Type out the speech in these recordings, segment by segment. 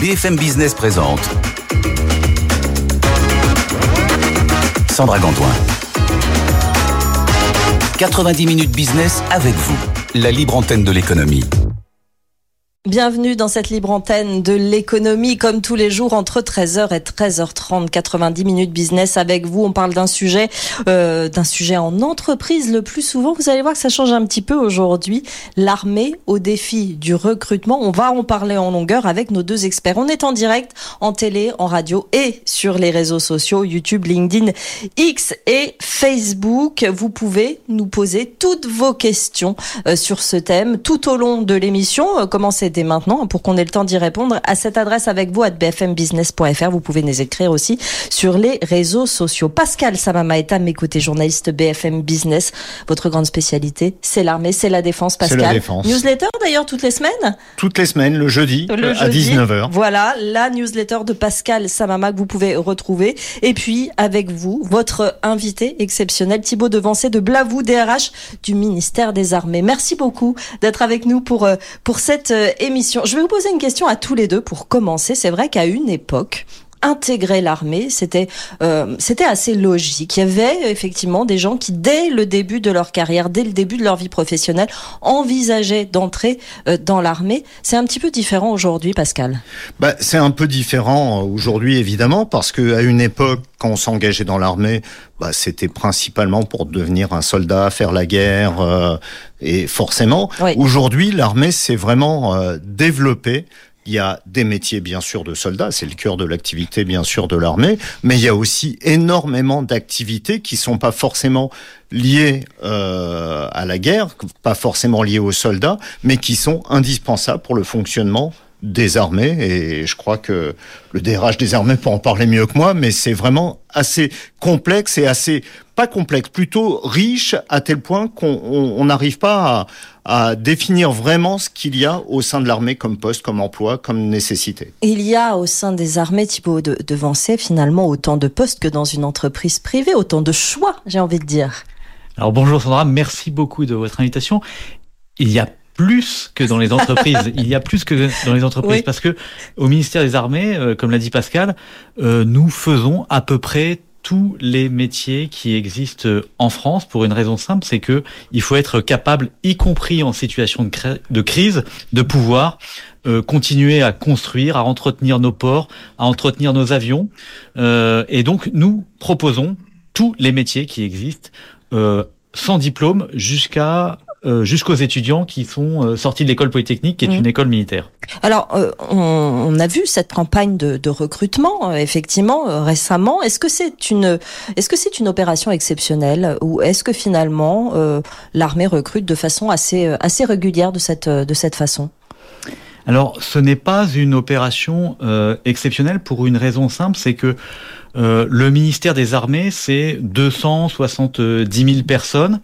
BFM Business présente Sandra Gantoin. 90 minutes business avec vous, la libre antenne de l'économie. Bienvenue dans cette libre antenne de l'économie, comme tous les jours entre 13h et 13h30, 90 minutes business avec vous. On parle d'un sujet, euh, d'un sujet en entreprise le plus souvent. Vous allez voir que ça change un petit peu aujourd'hui. L'armée au défi du recrutement. On va en parler en longueur avec nos deux experts. On est en direct, en télé, en radio et sur les réseaux sociaux, YouTube, LinkedIn, X et Facebook. Vous pouvez nous poser toutes vos questions euh, sur ce thème tout au long de l'émission. Euh, maintenant pour qu'on ait le temps d'y répondre à cette adresse avec vous à bfmbusiness.fr. Vous pouvez nous écrire aussi sur les réseaux sociaux. Pascal Samama est à mes côtés, journaliste BFM Business. Votre grande spécialité, c'est l'armée, c'est la défense, Pascal. La défense. Newsletter d'ailleurs toutes les semaines Toutes les semaines, le jeudi, à 19h. Voilà, la newsletter de Pascal Samama que vous pouvez retrouver. Et puis, avec vous, votre invité exceptionnel, Thibaut Devancé de Blavou, DRH du ministère des Armées. Merci beaucoup d'être avec nous pour, euh, pour cette émission euh, Je vais vous poser une question à tous les deux pour commencer. C'est vrai qu'à une époque, intégrer l'armée, c'était euh, c'était assez logique. Il y avait effectivement des gens qui, dès le début de leur carrière, dès le début de leur vie professionnelle, envisageaient d'entrer euh, dans l'armée. C'est un petit peu différent aujourd'hui, Pascal. Bah, c'est un peu différent aujourd'hui, évidemment, parce que à une époque, quand on s'engageait dans l'armée, bah, c'était principalement pour devenir un soldat, faire la guerre, euh, et forcément, aujourd'hui, l'armée s'est vraiment euh, développée il y a des métiers, bien sûr, de soldats, c'est le cœur de l'activité, bien sûr, de l'armée, mais il y a aussi énormément d'activités qui sont pas forcément liées euh, à la guerre, pas forcément liées aux soldats, mais qui sont indispensables pour le fonctionnement des armées et je crois que le DRH des armées peut en parler mieux que moi mais c'est vraiment assez complexe et assez pas complexe plutôt riche à tel point qu'on n'arrive pas à, à, définir vraiment ce qu'il y a au sein de l'armée comme poste, comme emploi, comme nécessité. Il y a au sein des armées, Thibault de, de finalement autant de postes que dans une entreprise privée, autant de choix, j'ai envie de dire. Alors bonjour Sandra, merci beaucoup de votre invitation. Il y a plus que dans les entreprises. Il y a plus que dans les entreprises parce que au ministère des Armées, euh, comme l'a dit Pascal, euh, nous faisons à peu près tous les métiers qui existent en France pour une raison simple, c'est que il faut être capable, y compris en situation de, de crise, de pouvoir euh, continuer à construire, à entretenir nos ports, à entretenir nos avions. et donc nous proposons tous les métiers qui existent sans diplôme jusqu'à euh, jusqu'aux étudiants qui sont euh, sortis de l'école polytechnique, qui est mmh. une école militaire. Alors, euh, on, a vu cette campagne de, de recrutement effectivement récemment. Est-ce que c'est une, est-ce que c'est une opération exceptionnelle ou est-ce que finalement l'armée recrute de façon assez assez régulière de cette de cette façon? Alors, ce n'est pas une opération euh, exceptionnelle pour une raison simple, c'est que euh, le ministère des Armées, c'est 270 000 personnes,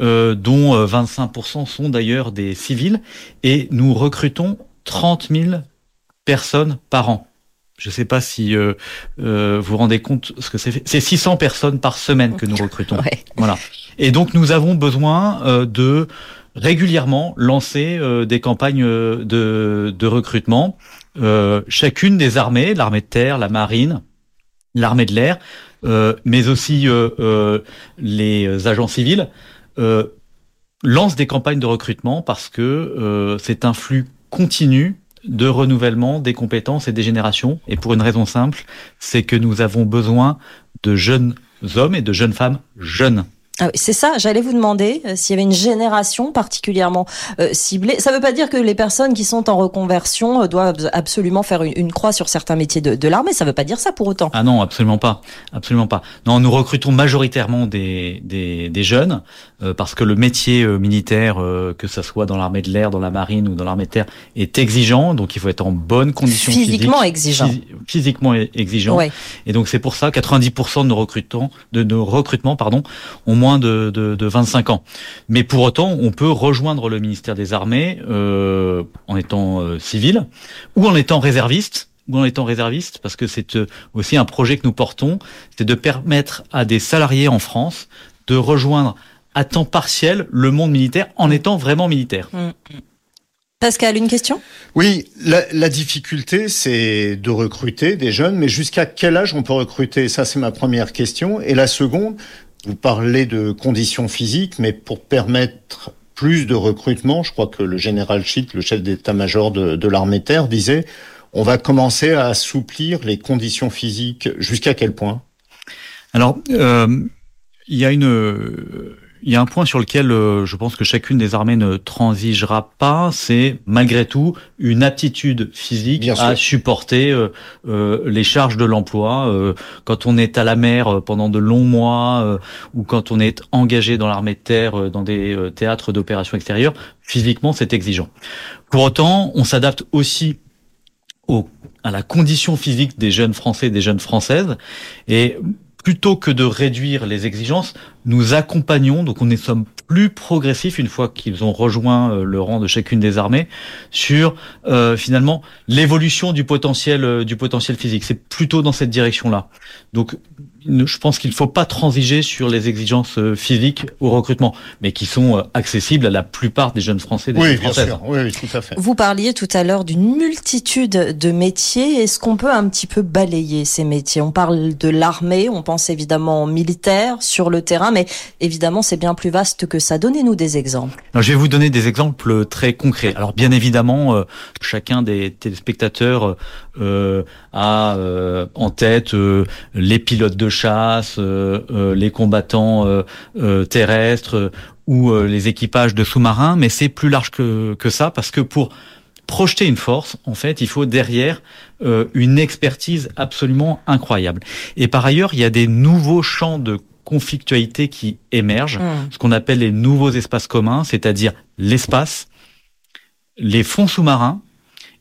euh, dont 25% sont d'ailleurs des civils, et nous recrutons 30 000 personnes par an. Je ne sais pas si vous vous rendez compte ce que c'est. C'est 600 personnes par semaine que nous recrutons. Voilà. Et donc nous avons besoin de régulièrement lancer euh, des campagnes euh, de, de recrutement. Euh, chacune des armées, l'armée de terre, la marine, l'armée de l'air, mais aussi les agents civils, lancent des campagnes de recrutement parce que c'est un flux continu de renouvellement des compétences et des générations. Et pour une raison simple, c'est que nous avons besoin de jeunes hommes et de jeunes femmes jeunes. Ah c'est ça, j'allais vous demander euh, s'il y avait une génération particulièrement euh, ciblée. Ça ne veut pas dire que les personnes qui sont en reconversion euh, doivent absolument faire une, croix sur certains métiers de, de l'armée, ça ne veut pas dire ça pour autant. Ah non, absolument pas. Absolument pas. Non, nous recrutons majoritairement des, des, des jeunes, parce que le métier militaire, que ce soit dans l'armée de l'air, dans la marine ou dans l'armée de terre, est exigeant, donc il faut être en bonne condition physiquement exigeant. physiquement exigeant. Et donc c'est pour ça 90% de nos recrutants, de nos recrutements, pardon, ont moins de, de, 25 ans. Mais pour autant, on peut rejoindre le ministère des Armées euh, en étant euh, civil ou en étant réserviste ou en étant réserviste, parce que c'est euh, aussi un projet que nous portons, c'est de permettre à des salariés en France de rejoindre à temps partiel le monde militaire en étant vraiment militaire. Mmh. Pascal, une question? Oui, la, la difficulté, c'est de recruter des jeunes, mais jusqu'à quel âge on peut recruter? Ça, c'est ma première question. Et la seconde, vous parlez de conditions physiques, mais pour permettre plus de recrutement, je crois que le général Schitt, le chef d'état-major de, de l'armée terre, disait on va commencer à assouplir les conditions physiques. Jusqu'à quel point? Alors, euh, il y a une il y a un point sur lequel euh, je pense que chacune des armées ne transigera pas, c'est malgré tout une aptitude physique à supporter euh, euh, les charges de l'emploi. quand on est à la mer pendant de longs mois ou quand on est engagé dans l'armée de terre, dans des théâtres d'opérations extérieures, physiquement c'est exigeant. Pour autant, on s'adapte aussi au, à la condition physique des jeunes Français, des jeunes Françaises, et plutôt que de réduire les exigences, nous accompagnons, donc on est sommes plus progressifs une fois qu'ils ont rejoint euh, le rang de chacune des armées sur euh, finalement l'évolution du potentiel euh, du potentiel physique. C'est plutôt dans cette direction-là. Je pense qu'il ne faut pas transiger sur les exigences physiques au recrutement, mais qui sont accessibles à la plupart des jeunes Français, des oui, jeunes bien Françaises. Sûr. Oui, tout à fait. Vous parliez tout à l'heure d'une multitude de métiers. Est-ce qu'on peut un petit peu balayer ces métiers? On parle de l'armée, on pense évidemment militaire sur le terrain, mais évidemment, c'est bien plus vaste que ça. Donnez-nous des exemples. Alors, je vais vous donner des exemples très concrets. Alors, bien évidemment, euh, chacun des téléspectateurs euh, a euh, en tête euh, les pilotes de chasse, les combattants terrestres ou les équipages de sous-marins, mais c'est plus large que, que ça parce que pour projeter une force, en fait, il faut derrière euh, une expertise absolument incroyable. Et par ailleurs, il y a des nouveaux champs de conflictualité qui émergent, mmh. ce qu'on appelle les nouveaux espaces communs, c'est-à-dire l'espace, les fonds sous-marins,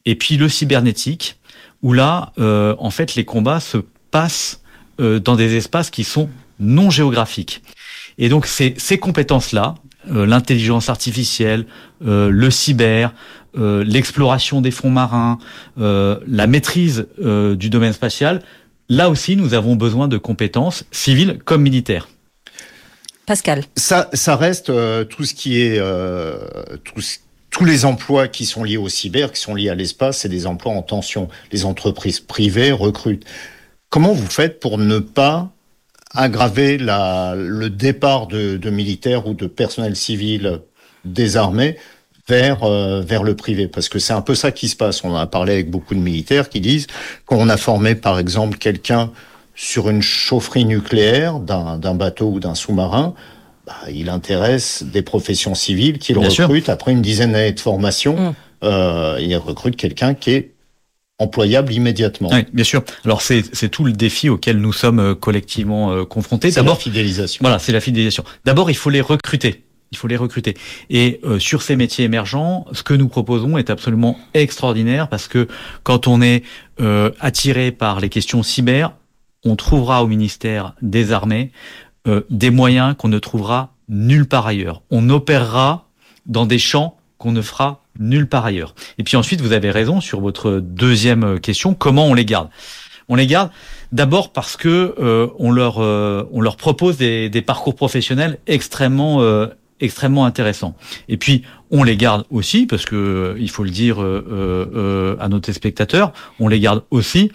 et puis le cybernétique, où là, euh, en fait, les combats se passent euh, dans des espaces qui sont non géographiques. Et donc, ces, ces compétences-là, euh, l'intelligence artificielle, euh, le cyber, euh, l'exploration des fonds marins, la maîtrise du domaine spatial, là aussi, nous avons besoin de compétences civiles comme militaires. Pascal. Ça, ça reste tout ce qui est tous les emplois qui sont liés au cyber, qui sont liés à l'espace, c'est des emplois en tension. Les entreprises privées recrutent. Comment vous faites pour ne pas aggraver la, le départ de, de, militaires ou de personnel civil des armées vers euh, vers le privé? Parce que c'est un peu ça qui se passe. On a parlé avec beaucoup de militaires qui disent qu'on a formé par exemple quelqu'un sur une chaufferie nucléaire d'un bateau ou d'un sous-marin, bah, il intéresse des professions civiles qui le recrutent après une dizaine d'années de formation. Mmh. Euh, il recrute quelqu'un qui est employable immédiatement. Oui, bien sûr. Alors c'est tout le défi auquel nous sommes euh, collectivement euh, confrontés. D'abord fidélisation. Voilà, c'est la fidélisation. D'abord, il faut les recruter. Il faut les recruter. Et euh, sur ces métiers émergents, ce que nous proposons est absolument extraordinaire parce que quand on est euh, attiré par les questions cyber, on trouvera au ministère des Armées euh, des moyens qu'on ne trouvera nulle part ailleurs. On opérera dans des champs qu'on ne fera nulle part ailleurs. Et puis ensuite, vous avez raison sur votre deuxième question, comment on les garde? On les garde d'abord parce que euh, on leur euh, on leur propose des, des parcours professionnels extrêmement euh, extrêmement intéressants. Et puis on les garde aussi parce que il faut le dire à nos téléspectateurs, on les garde aussi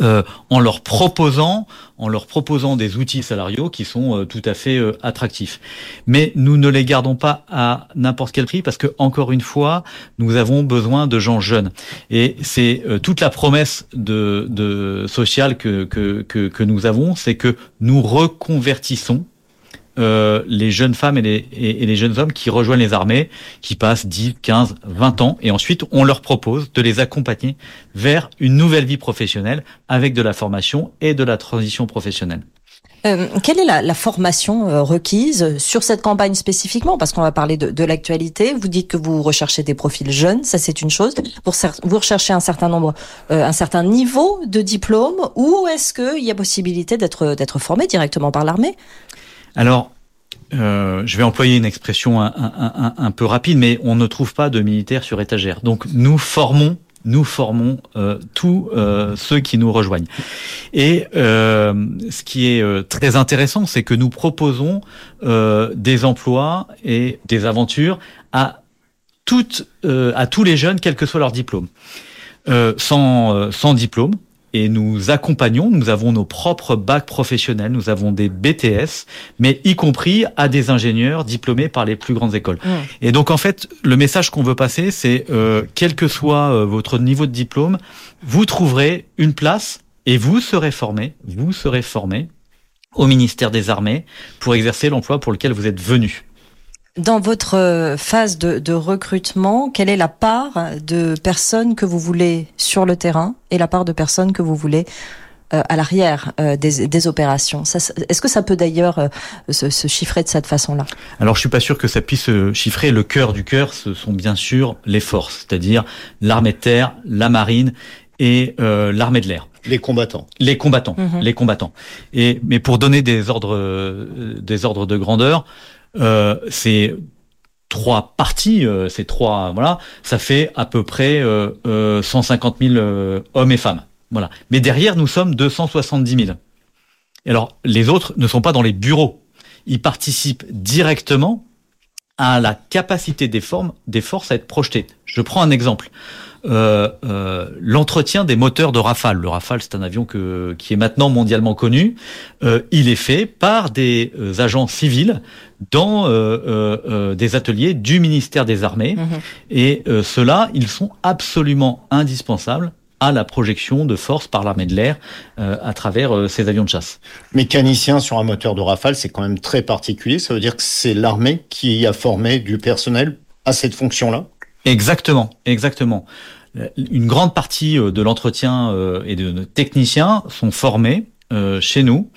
euh, en leur proposant en leur proposant des outils salariaux qui sont euh, tout à fait euh, attractifs. Mais nous ne les gardons pas à n'importe quel prix parce que encore une fois, nous avons besoin de gens jeunes et c'est toute la promesse de, de sociale que, que, que, que nous avons, c'est que nous reconvertissons euh, les jeunes femmes et les, et, les, jeunes hommes qui rejoignent les armées, qui passent 10, 15, 20 ans, et ensuite on leur propose de les accompagner vers une nouvelle vie professionnelle avec de la formation et de la transition professionnelle. Euh, quelle est la, la formation euh, requise sur cette campagne spécifiquement? Parce qu'on va parler de, de l'actualité. Vous dites que vous recherchez des profils jeunes, ça c'est une chose. Vous recherchez un certain nombre, euh, un certain niveau de diplôme, ou est-ce qu'il y a possibilité d'être d'être formé directement par l'armée? Alors, euh, je vais employer une expression un, peu rapide, mais on ne trouve pas de militaires sur étagère. Donc nous formons, nous formons euh, tous euh, ceux qui nous rejoignent. Et ce qui est très intéressant, c'est que nous proposons des emplois et des aventures à toutes, à tous les jeunes, quel que soit leur diplôme. sans diplôme, et nous accompagnons, nous avons nos propres bacs professionnels, nous avons des BTS, mais y compris à des ingénieurs diplômés par les plus grandes écoles. Et donc en fait, le message qu'on veut passer, c'est euh, quel que soit euh, votre niveau de diplôme, vous trouverez une place et vous serez formé, vous serez formé au ministère des Armées pour exercer l'emploi pour lequel vous êtes venu. Dans votre euh, phase de, recrutement, quelle est la part de personnes que vous voulez sur le terrain et la part de personnes que vous voulez euh, à l'arrière euh, des, opérations? Est-ce que ça peut d'ailleurs se, chiffrer de cette façon-là? Alors je suis pas sûr que ça puisse se chiffrer. Le cœur du cœur, ce sont bien sûr les forces, c'est-à-dire l'armée de terre, la marine et l'armée de l'air. Les combattants. Les combattants. Mhm. Les combattants. Et mais pour donner des ordres, des ordres de grandeur, euh, c'est trois parties, euh, ces trois, voilà, ça fait à peu près euh, 150 euh, 000 hommes et femmes. Voilà. Mais derrière, nous sommes 270 000. Et alors, les autres ne sont pas dans les bureaux. Ils participent directement à la capacité des, formes, des forces à être projetées. Je prends un exemple. Euh, euh, l'entretien des moteurs de Rafale. Le Rafale, c'est un avion que, qui est maintenant mondialement connu. Euh, il est fait par des agents civils dans des ateliers du ministère des Armées. Mhm. Et ceux-là, ils sont absolument indispensables à la projection de force par l'armée de l'air à travers ces avions de chasse. Mécanicien sur un moteur de Rafale, c'est quand même très particulier. Ça veut dire que c'est l'armée qui a formé du personnel à cette fonction-là? Exactement, exactement. Une grande partie euh, de l'entretien euh, et de nos techniciens sont formés euh, chez nous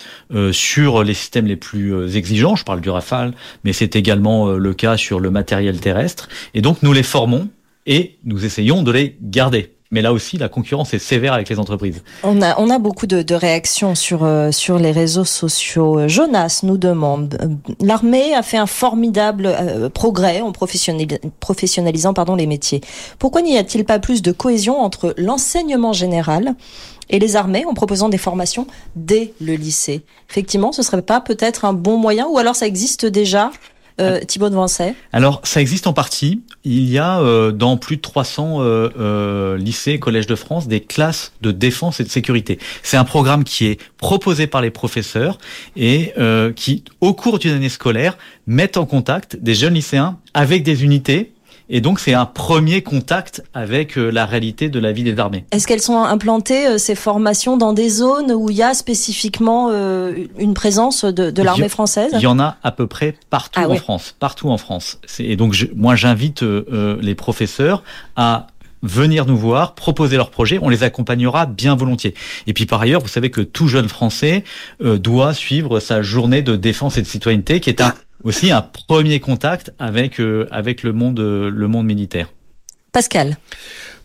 sur les systèmes les plus exigeants. Je parle du Rafale, mais c'est également le cas sur le matériel terrestre. Et donc nous les formons et nous essayons de les garder mais là aussi, la concurrence est sévère avec les entreprises. On a, on a beaucoup de, de réactions sur, euh, sur les réseaux sociaux. Jonas nous demande, euh, l'armée a fait un formidable euh, progrès en professionnalisant pardon, les métiers. Pourquoi n'y a-t-il pas plus de cohésion entre l'enseignement général et les armées en proposant des formations dès le lycée? Effectivement, ce serait pas peut-être un bon moyen ou alors ça existe déjà? Euh, Thibaut de Vancey Alors, ça existe en partie. Il y a euh, dans plus de 300 euh, euh, lycées et collèges de France des classes de défense et de sécurité. C'est un programme qui est proposé par les professeurs et euh, qui, au cours d'une année scolaire, met en contact des jeunes lycéens avec des unités et donc, c'est un premier contact avec euh, la réalité de la vie des armées. Est-ce qu'elles sont implantées, euh, ces formations, dans des zones où il y a spécifiquement euh, une présence de, l'armée française? Il y en a à peu près partout ah en France. Partout en France. Et donc, moi, j'invite les professeurs à venir nous voir, proposer leurs projets, on les accompagnera bien volontiers. Et puis par ailleurs, vous savez que tout jeune Français doit suivre sa journée de défense et de citoyenneté, qui est un aussi un premier contact avec euh, avec le monde euh, le monde militaire. Pascal.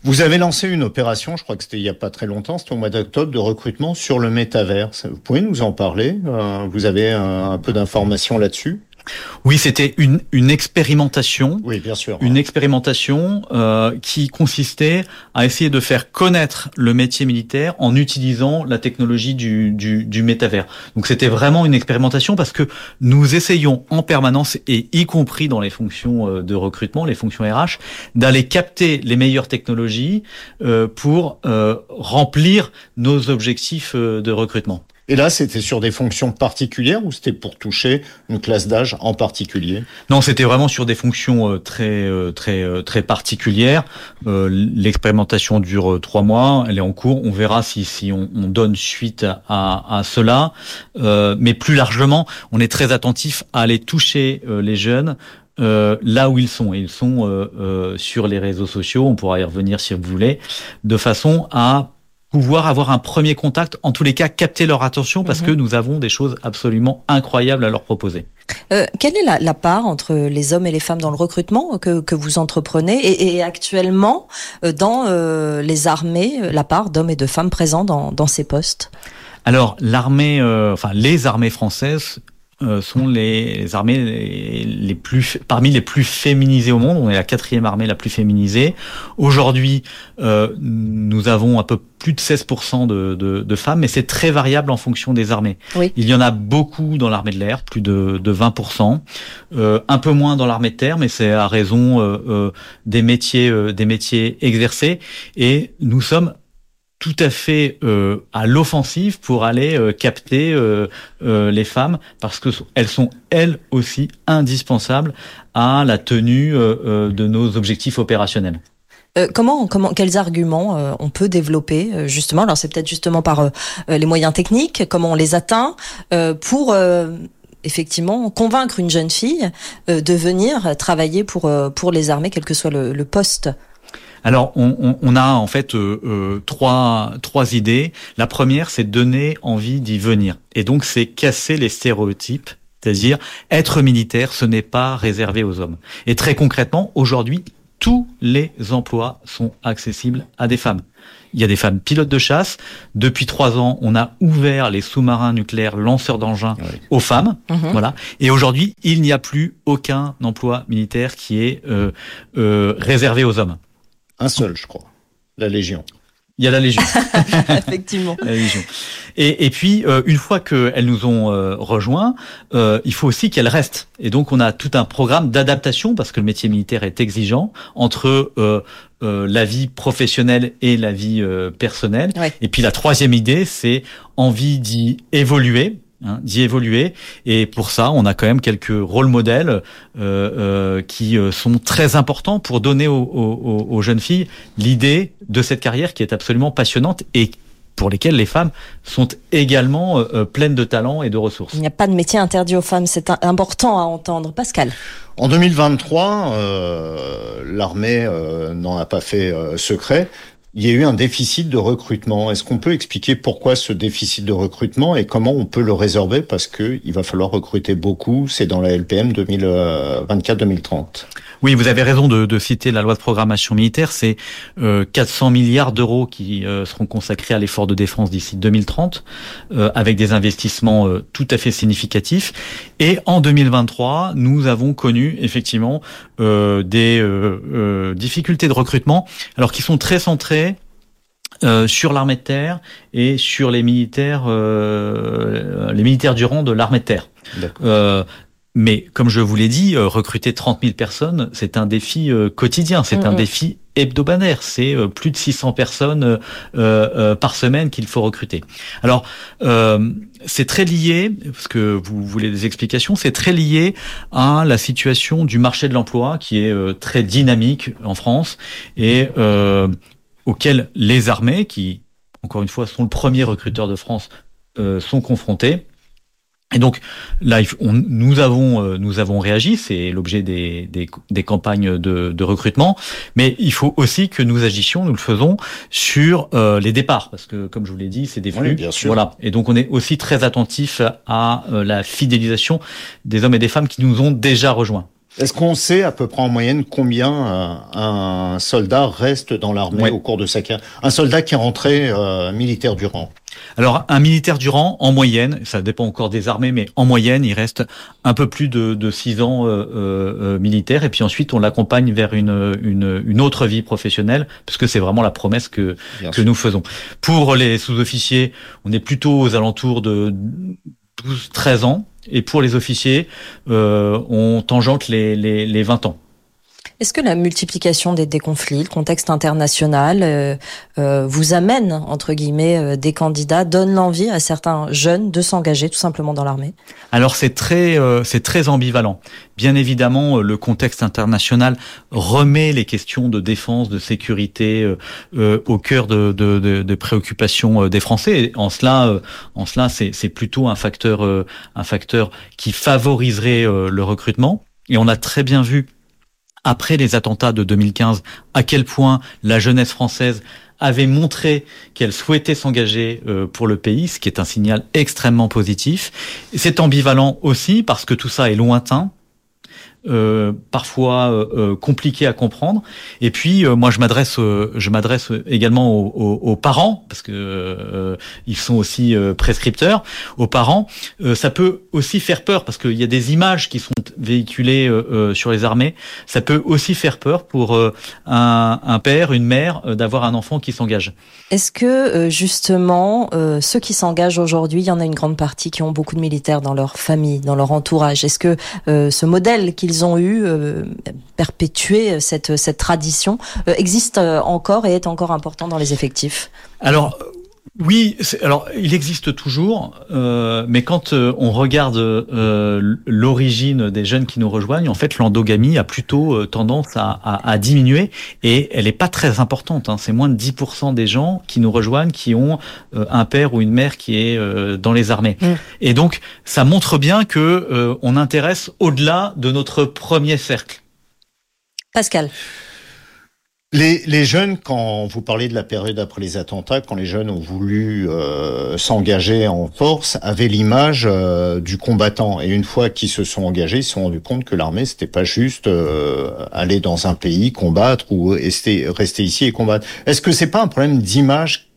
Vous avez lancé une opération, je crois que c'était il y a pas très longtemps, c'était au mois d'octobre, de recrutement sur le métaverse. Vous pouvez nous en parler euh, Vous avez un peu d'informations là-dessus? Oui, c'était une, une expérimentation. Oui, bien sûr. Une expérimentation euh, qui consistait à essayer de faire connaître le métier militaire en utilisant la technologie du, du, du métavers. Donc c'était vraiment une expérimentation parce que nous essayons en permanence, et y compris dans les fonctions euh, de recrutement, les fonctions RH, d'aller capter les meilleures technologies euh, pour euh, remplir nos objectifs de recrutement. Et là, c'était sur des fonctions particulières ou c'était pour toucher une classe d'âge en particulier? Non, c'était vraiment sur des fonctions euh, très euh, très euh, très particulières. L'expérimentation dure trois mois, elle est en cours. On verra si si on, on donne suite à, à cela. mais plus largement, on est très attentif à aller toucher les jeunes euh, là où ils sont. Ils sont euh, euh, sur les réseaux sociaux, on pourra y revenir si vous voulez, de façon à pouvoir avoir un premier contact, en tous les cas capter leur attention parce que mhm. nous avons des choses absolument incroyables à leur proposer. Euh, quelle est la, la, part entre les hommes et les femmes dans le recrutement que, que vous entreprenez et, et actuellement euh, dans euh, les armées, la part d'hommes et de femmes présents dans, dans ces postes? Alors l'armée, euh, enfin les armées françaises euh, sont les, armées les, plus parmi les plus féminisées au monde. On est la quatrième armée la plus féminisée. Aujourd'hui, euh, nous avons un peu plus de 16% de, de, de, femmes, mais c'est très variable en fonction des armées. Il y en a beaucoup dans l'armée de l'air, plus de, de 20%, euh, un peu moins dans l'armée de terre, mais c'est à raison euh, euh des métiers euh, des métiers exercés. Et nous sommes tout à fait euh, à l'offensive pour aller euh, capter euh, les femmes parce que elles sont elles aussi indispensables à la tenue de nos objectifs opérationnels. comment, comment, quels arguments on peut développer justement? Alors c'est peut-être justement par les moyens techniques, comment on les atteint pour effectivement convaincre une jeune fille de venir travailler pour pour les armées, quel que soit le, le poste alors, on, a en fait euh, euh, trois, trois idées. La première, c'est donner envie d'y venir. Et donc, c'est casser les stéréotypes c'est-à-dire, être militaire, ce n'est pas réservé aux hommes. Et très concrètement, aujourd'hui, tous les emplois sont accessibles à des femmes. Il y a des femmes pilotes de chasse. Depuis trois ans, on a ouvert les sous-marins nucléaires lanceurs d'engins aux femmes. Mhm. Voilà. Et aujourd'hui, il n'y a plus aucun emploi militaire qui est euh, réservé aux hommes. Un seul, je crois. La Légion. Il y a la Légion. Effectivement. La Légion. Et, et puis, euh, une fois qu'elles nous ont euh, rejoints, euh, il faut aussi qu'elles restent. Et donc, on a tout un programme d'adaptation, parce que le métier militaire est exigeant, entre la vie professionnelle et la vie personnelle. Et puis, la troisième idée, c'est envie d'y évoluer Hein, d'y évoluer. Et pour ça, on a quand même quelques rôles modèles euh, euh, qui euh, sont très importants pour donner aux, jeunes filles l'idée de cette carrière qui est absolument passionnante et pour lesquelles les femmes sont également pleines de talent et de ressources. Il n'y a pas de métier interdit aux femmes, c'est important à entendre. Pascal. En 2023, l'armée n'en a pas fait secret il y a eu un déficit de recrutement. Est-ce qu'on peut expliquer pourquoi ce déficit de recrutement et comment on peut le résorber? Parce que il va falloir recruter beaucoup. C'est dans la LPM 2024-2030. Oui, vous avez raison de, de, citer la loi de programmation militaire. C'est euh, 400 milliards d'euros qui euh, seront consacrés à l'effort de défense d'ici 2030, euh, avec des investissements euh, tout à fait significatifs. Et en 2023, nous avons connu effectivement des difficultés de recrutement, alors qui sont très centrées sur l'armée de terre et sur les militaires, les militaires du rang de l'armée de terre. Mais comme je vous l'ai dit, euh, recruter 30 000 personnes, c'est un défi euh, quotidien, c'est un défi hebdomadaire. C'est euh, plus de 600 personnes par semaine qu'il faut recruter. Alors, c'est très lié, parce que vous voulez des explications, c'est très lié à la situation du marché de l'emploi qui est très dynamique en France et auquel les armées, qui encore une fois sont le premier recruteur de France, sont confrontés. Et donc là, nous avons euh, nous avons réagi, c'est l'objet des, des, campagnes de, de, recrutement, mais il faut aussi que nous agissions, nous le faisons sur euh, les départs, parce que comme je vous l'ai dit, c'est des flux. bien sûr. Voilà. Et donc on est aussi très attentif à euh, la fidélisation des hommes et des femmes qui nous ont déjà rejoints. Est-ce qu'on sait à peu près en moyenne combien un soldat reste dans l'armée au cours de sa carrière? Un soldat qui est rentré militaire du rang alors, un militaire du rang, en moyenne, ça dépend encore des armées, mais en moyenne, il reste un peu plus de, de six ans euh, euh, euh militaire, et puis ensuite, on l'accompagne vers une, une, une, autre vie professionnelle, parce que c'est vraiment la promesse que, que nous faisons. Pour les sous-officiers, on est plutôt aux alentours de 12-13 ans, et pour les officiers, euh, on tangente les, les, les 20 ans. Est-ce que la multiplication des, des, conflits, le contexte international, euh, euh, vous amène, entre guillemets, euh, des candidats, donne l'envie à certains jeunes de s'engager tout simplement dans l'armée? Alors c'est très, c'est très ambivalent. Bien évidemment, le contexte international remet les questions de défense, de sécurité au cœur de, de, de, de, préoccupations des Français. Et en cela, en cela, c'est plutôt un facteur, un facteur qui favoriserait le recrutement. Et on a très bien vu après les attentats de 2015, à quel point la jeunesse française avait montré qu'elle souhaitait s'engager euh, pour le pays, ce qui est un signal extrêmement positif. C'est ambivalent aussi parce que tout ça est lointain. Euh, parfois euh, compliqués à comprendre. Et puis moi je m'adresse je m'adresse également aux, parents parce que ils sont aussi prescripteurs. Aux parents, ça peut aussi faire peur parce qu'il y a des images qui sont véhiculées sur les armées. Ça peut aussi faire peur pour un, un père, une mère d'avoir un enfant qui s'engage. Est-ce que justement ceux qui s'engagent aujourd'hui, il y en a une grande partie qui ont beaucoup de militaires dans leur famille, dans leur entourage. Est-ce que euh, ce modèle ont eu, euh, perpétuer cette, cette tradition, euh, existe encore et est encore important dans les effectifs? Oui, alors il existe toujours, euh, mais quand euh, on regarde euh, l'origine des jeunes qui nous rejoignent, en fait, l'endogamie a plutôt tendance à, diminuer et elle n'est pas très importante. Hein. C'est moins de 10% des gens qui nous rejoignent qui ont un père ou une mère qui est dans les armées. Mmh. Et donc, ça montre bien que on intéresse au-delà de notre premier cercle. Pascal. Les, jeunes, quand vous parlez de la période après les attentats, quand les jeunes ont voulu euh, s'engager en force, avaient l'image euh, du combattant. Et une fois qu'ils se sont engagés, ils se sont rendus compte que l'armée, c'était pas juste euh, aller dans un pays, combattre ou rester, rester ici et combattre. Est-ce que c'est pas un problème d'image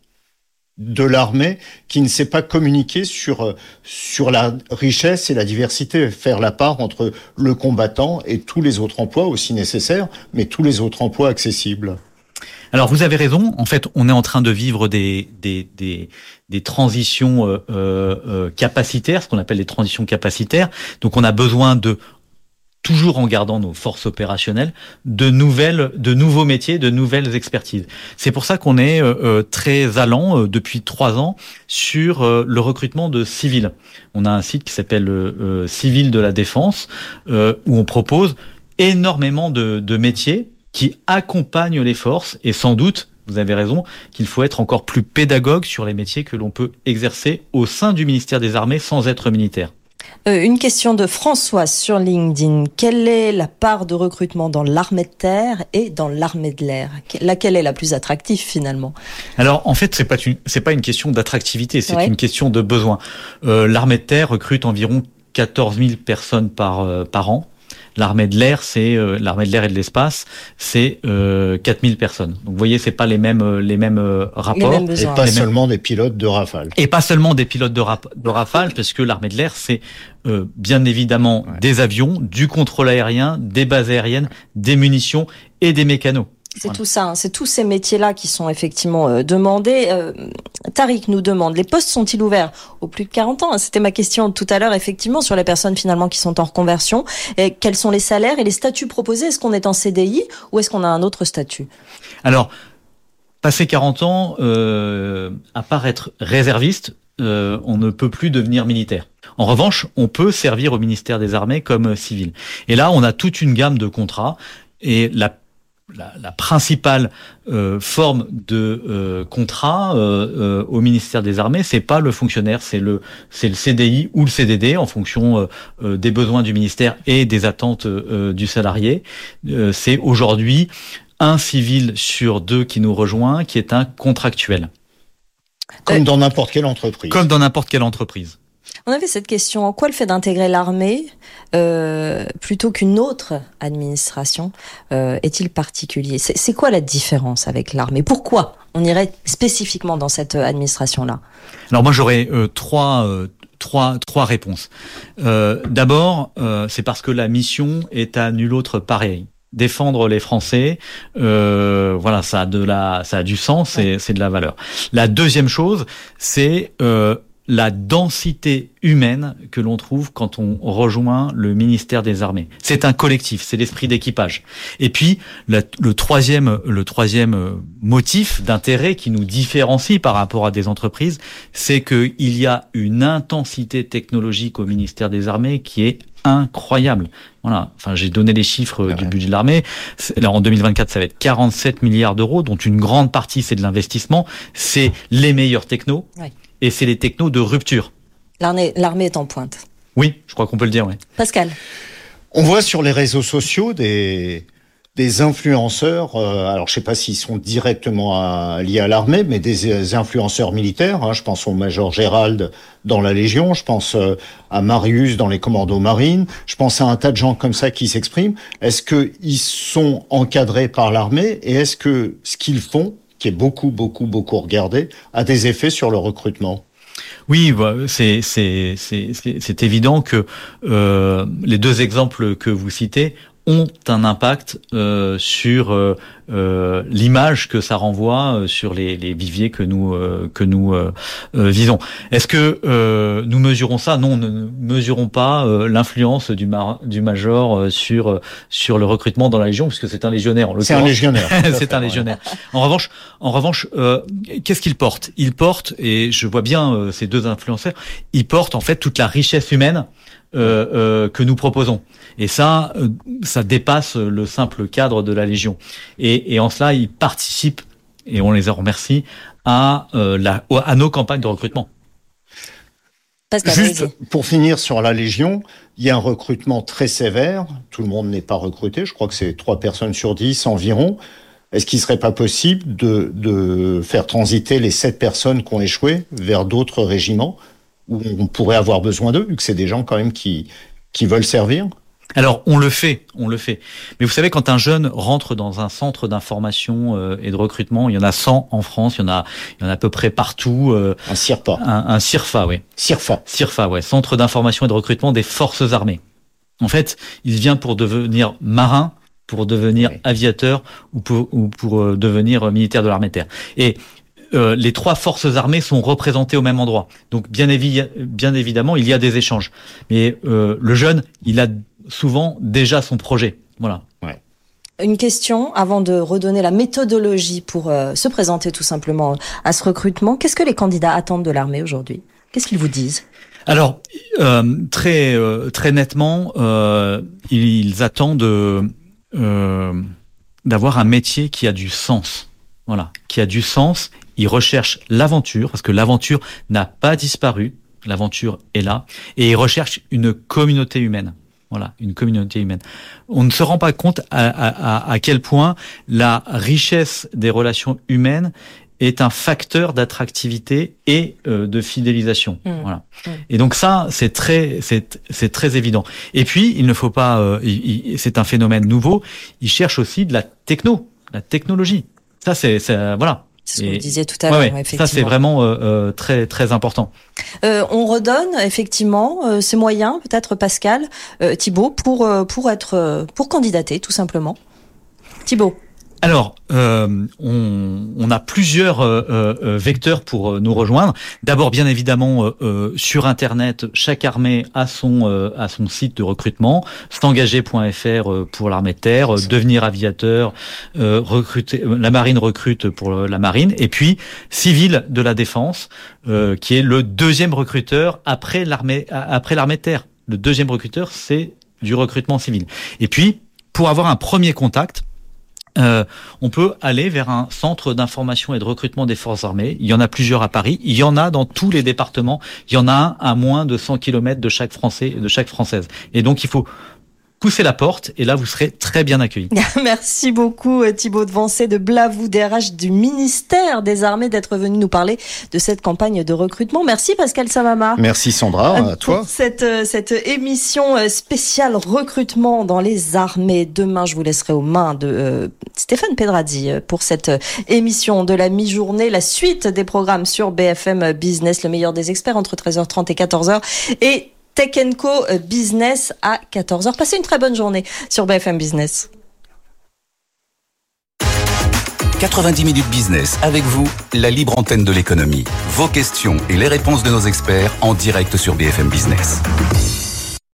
de l'armée qui ne sait pas communiquer sur euh, sur la richesse et la diversité, faire la part entre le combattant et tous les autres emplois aussi nécessaires, mais tous les autres emplois accessibles. Alors vous avez raison. En fait, on est en train de vivre des des des, transitions euh, euh, capacitaires, ce qu'on appelle les transitions capacitaires. Donc on a besoin de toujours en gardant nos forces opérationnelles, de nouvelles, de nouveaux métiers, de nouvelles expertises. C'est pour ça qu'on est euh, euh, très allant euh, depuis trois ans sur le recrutement de civils. On a un site qui s'appelle Civil de la Défense où on propose énormément de, de métiers qui accompagnent les forces et sans doute vous avez raison, qu'il faut être encore plus pédagogue sur les métiers que l'on peut exercer au sein du ministère des Armées sans être militaire. Euh, une question de François sur LinkedIn. Quelle est la part de recrutement dans l'armée de terre et dans l'armée de l'air? Laquelle est la plus attractive finalement? Alors en fait, c'est pas une c'est pas une question d'attractivité, c'est une question de besoin. Euh, l'armée de terre recrute environ 14 000 personnes par euh, par an. L'armée de l'air, c'est euh, l'armée de l'air et de l'espace, c'est euh, 4000 personnes. Donc vous voyez, c'est pas les mêmes euh, les mêmes euh, rapports. et pas seulement des pilotes de Rafale. Et pas seulement des pilotes de, de Rafale, parce que l'armée de l'air, c'est bien évidemment des avions, du contrôle aérien, des bases aériennes, des munitions et des mécanos. C'est tout ça, hein. c'est tous ces métiers-là qui sont effectivement euh, demandés. Euh, Tariq nous demande, les postes sont-ils ouverts aux plus de 40 ans? C'était ma question tout à l'heure, effectivement, sur les personnes finalement qui sont en reconversion. Et quels sont les salaires et les statuts proposés? Est-ce qu'on est en CDI ou est-ce qu'on a un autre statut? Alors, passé 40 ans, euh, à part être réserviste, euh, on ne peut plus devenir militaire. En revanche, on peut servir au ministère des Armées comme civil. Et là, on a toute une gamme de contrats. Et la la, principale euh, forme de euh, contrat euh, au ministère des Armées, c'est pas le fonctionnaire, c'est le c'est le CDI ou le CDD en fonction des besoins du ministère et des attentes du salarié. c'est aujourd'hui un civil sur deux qui nous rejoint, qui est un contractuel. Comme dans n'importe quelle entreprise. Comme dans n'importe quelle entreprise. On avait cette question, en quoi le fait d'intégrer l'armée euh, plutôt qu'une autre administration euh, est-il particulier? C'est quoi la différence avec l'armée? Pourquoi on irait spécifiquement dans cette administration-là? Alors moi j'aurais euh, trois, trois, trois réponses. D'abord, c'est parce que la mission est à nul autre pareil. Défendre les Français, euh, voilà, ça a de la, ça a du sens, et c'est de la valeur. La deuxième chose, c'est euh, la densité humaine que l'on trouve quand on rejoint le ministère des Armées. C'est un collectif, c'est l'esprit d'équipage. Et puis le troisième, le troisième motif d'intérêt qui nous différencie par rapport à des entreprises, c'est qu'il y a une intensité technologique au ministère des Armées qui est incroyable. Voilà. Enfin, j'ai donné les chiffres du budget de l'armée. En 2024, ça va être 47 milliards d'euros, dont une grande partie c'est de l'investissement. C'est les meilleurs technos et c'est les technos de rupture. L'armée est en pointe. Oui, je crois qu'on peut le dire, oui. Pascal. On voit sur les réseaux sociaux des, des influenceurs, euh, alors je sais pas s'ils sont directement liés à l'armée, mais des, influenceurs militaires. Hein. je pense au Major Gérald dans la Légion, je pense euh, à Marius dans les commandos marines, je pense à un tas de gens comme ça qui s'expriment. Est-ce qu'ils sont encadrés par l'armée et est-ce que ce qu'ils font, qui est beaucoup, beaucoup, beaucoup regardé, a des effets sur le recrutement. Oui, bah, c'est évident que euh, les deux exemples que vous citez ont un impact euh, sur euh, euh, l'image que ça renvoie sur les, les viviers que nous que nous visons. Est-ce que nous mesurons ça? Non, nous ne mesurons pas l'influence du, du major sur sur le recrutement dans la légion, puisque c'est un légionnaire. C'est un légionnaire. c'est un légionnaire. En revanche, en revanche, qu'est-ce qu'il porte? Il porte, et je vois bien ces deux influenceurs, il porte en fait toute la richesse humaine euh, euh, que nous proposons. Et ça, euh, ça dépasse le simple cadre de la Légion. Et, et en cela, ils participent, et on les en remercie, à, la, à nos campagnes de recrutement. Juste pour finir sur la Légion, il y a un recrutement très sévère. Tout le monde n'est pas recruté. Je crois que c'est trois personnes sur dix environ. Est-ce qu'il serait pas possible de, de faire transiter les sept personnes qui ont échoué vers d'autres régiments où on pourrait avoir besoin d'eux, vu que c'est des gens quand même qui, qui veulent servir? Alors on le fait, on le fait. Mais vous savez, quand un jeune rentre dans un centre d'information euh, et de recrutement, il y en a 100 en France, il y en a, il y en a à peu près partout. Euh, un CIRPA. Un, un CIRFA, oui. CIRFA. CIRFA, ouais. Centre d'information et de recrutement des forces armées. En fait, il vient pour devenir marin, pour devenir aviateur ou pour, ou pour euh, devenir militaire de l'armée de terre. Et euh, les trois forces armées sont représentées au même endroit. Donc bien, bien évidemment, il y a des échanges. Mais euh, le jeune, il a souvent déjà son projet. Voilà. Une question avant de redonner la méthodologie pour euh, se présenter tout simplement à ce recrutement. Qu'est-ce que les candidats attendent de l'armée aujourd'hui? Qu'est-ce qu'ils vous disent? Alors très très nettement, ils attendent d'avoir un métier qui a du sens, voilà, qui a du sens il recherche l'aventure, parce que l'aventure n'a pas disparu, l'aventure est là, et il recherche une communauté humaine. Voilà, une communauté humaine. On ne se rend pas compte à, quel point la richesse des relations humaines est un facteur d'attractivité et euh, de fidélisation. Mmh. Voilà. Mmh. Et donc ça, c'est très, c'est très évident. Et puis, il ne faut pas, euh, c'est un phénomène nouveau. Il cherche aussi de la techno, la technologie. Ça, c'est, voilà. C'est ce que vous disiez tout à l'heure, effectivement. Ça, c'est vraiment euh, euh, très très important. Euh, on redonne effectivement euh, ces moyens, peut-être Pascal, euh, Thibault, pour pour être pour candidater, tout simplement. Thibault. Alors, euh, on, on, a plusieurs euh, euh, vecteurs pour nous rejoindre. D'abord, bien évidemment, sur Internet, chaque armée a son a son site de recrutement, s'engager.fr pour l'armée de terre, devenir aviateur, recruter la marine recrute pour la marine, et puis civil de la défense, qui est le deuxième recruteur après l'armée après l'armée de terre. Le deuxième recruteur, c'est du recrutement civil. Et puis, pour avoir un premier contact, euh, on peut aller vers un centre d'information et de recrutement des forces armées. Il y en a plusieurs à Paris. Il y en a dans tous les départements. Il y en a un à moins de 100 km de chaque Français, de chaque Française. Et donc, il faut poussez la porte et là vous serez très bien accueillis. Merci beaucoup euh, Thibaut de Vancé de Blavou DRH du ministère des Armées d'être venu nous parler de cette campagne de recrutement. Merci Pascal Samama. Merci Sandra, à toi. Cette, euh, cette émission euh, spéciale recrutement dans les armées. Demain, je vous laisserai aux mains de Stéphane Pedrazzi pour cette émission de la mi-journée, la suite des programmes sur BFM Business, le meilleur des experts entre 13h30 et 14h et Tech Co euh, Business à 14h. Passez une très bonne journée sur BFM Business. 90 minutes business avec vous, la libre antenne de l'économie. Vos questions et les réponses de nos experts en direct sur BFM Business.